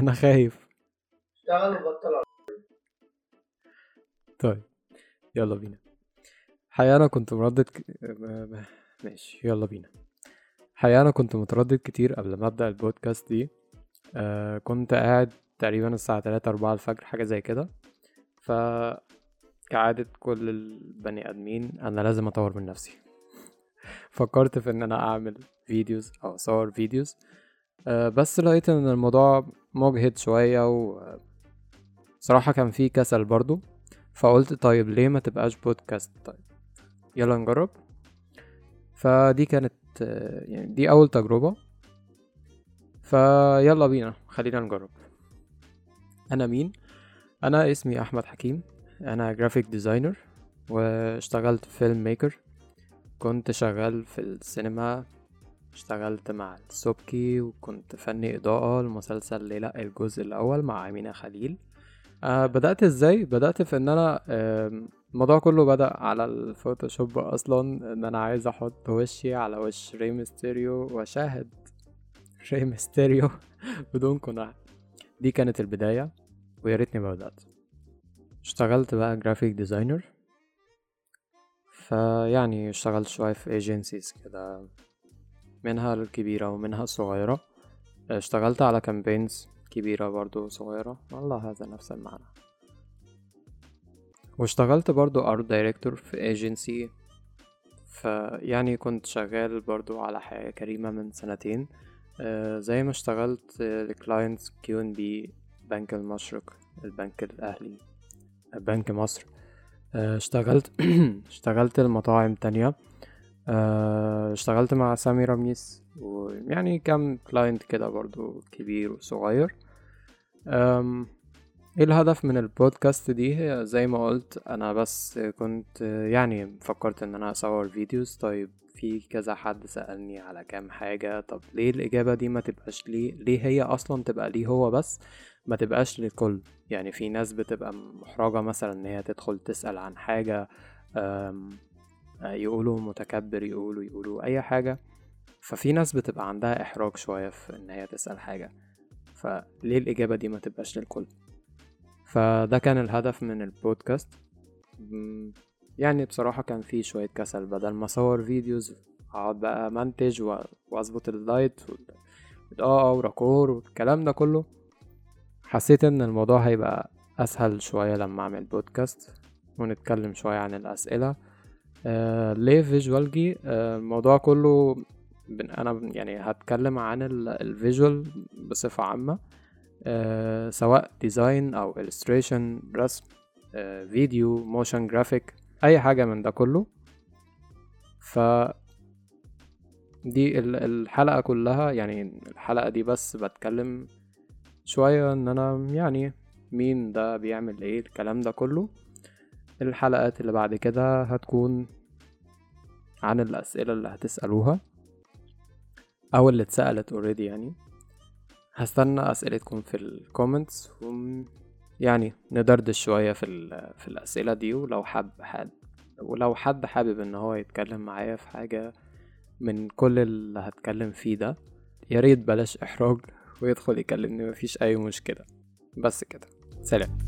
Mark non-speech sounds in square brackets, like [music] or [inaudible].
أنا خايف. اشتغل وبطل طيب يلا بينا. حقيقة أنا كنت مردد ك... ما- ما- ماشي يلا بينا. حقيقة أنا كنت متردد كتير قبل ما أبدأ البودكاست دي. آه كنت قاعد تقريبا الساعة تلاتة أربعة الفجر حاجة زي كده. ف كعادة كل البني آدمين أنا لازم أطور من نفسي. [laughs] فكرت في إن أنا أعمل videos أو أصور videos بس لقيت إن الموضوع مجهد شوية و صراحة كان فيه كسل برضو. فقلت طيب ليه ما تبقاش بودكاست؟ طيب يلا نجرب. فدي كانت آه، يعني دي أول تجربة. فيلا بينا خلينا نجرب. أنا مين؟ أنا اسمي أحمد حكيم. أنا graphic designer واشتغلت filmmaker كنت شغال في السينما اشتغلت مع السبكي وكنت فني إضاءة لمسلسل ليلى الجزء الأول مع أمينة خليل. أه بدأت إزاي؟ بدأت في أنا آم، الموضوع كله بدأ على الفوتوشوب أصلا إن أنا عايز أحط وشي على وش ري ميستيريو وأشاهد [laughs] ري ميستيريو [laughs] بدون قناع. دي كانت البداية ويا ريتني ما بدأت. اشتغلت بقى graphic designer فيعني اشتغلت شوية في agencies كده. منها الكبيرة ومنها الصغيرة. اشتغلت على campaigns كبيرة برضو صغيرة. والله هذا نفس المعنى. واشتغلت برضو art director في ايجنسي فيعني كنت شغال برضو على حياة كريمة من سنتين. آه، زي ما اشتغلت ل clients QNB بنك المشرق البنك الأهلي بنك مصر. آه، اشتغلت [clears throat] اشتغلت لمطاعم تانية. اشتغلت مع سامي رميس ويعني كام client كده برضو كبير وصغير. إيه الهدف من البودكاست دي؟ هي زي ما قلت أنا بس كنت يعني فكرت إن أنا أصور videos. طيب في كذا حد سألني على كام حاجة. طب ليه الإجابة دي ما تبقاش ليه؟ ليه هي أصلا تبقى ليه هو بس؟ ما تبقاش للكل. يعني في ناس بتبقى محرجة مثلا إن هي تدخل تسأل عن حاجة. يقولوا متكبر يقولوا يقولوا أي حاجة. ففي ناس بتبقى عندها إحراج شوية في إن هي تسأل حاجة. فليه الإجابة دي ما تبقاش للكل؟ فده كان الهدف من البودكاست. يعني بصراحة كان فيه شوية كسل. بدل ما أصور فيديوز أقعد بقى منتج وأظبط ال light والإضاءة و record والكلام ده كله. حسيت إن الموضوع هيبقى أسهل شوية لما أعمل بودكاست ونتكلم شوية عن الأسئلة. آه ليه فيجوالجي آه الموضوع كله أنا يعني هتكلم عن ال visual بصفة عامة. آه سواء design أو illustration رسم فيديو motion graphic أي حاجة من ده كله. ف دي ال- الحلقة كلها يعني الحلقة دي بس بتكلم شوية إن أنا يعني مين ده بيعمل إيه الكلام ده كله. الحلقات اللي بعد كده هتكون عن الأسئلة اللي هتسألوها أو اللي اتسألت already يعني. هستنى أسئلتكم في ال comments يعني ندردش شوية في, في الأسئلة دي ولو حب حد ولو حد حابب إن هو يتكلم معايا في حاجة من كل اللي هتكلم فيه ده ياريت بلاش إحراج ويدخل يكلمني مفيش أي مشكلة. بس كده. سلام.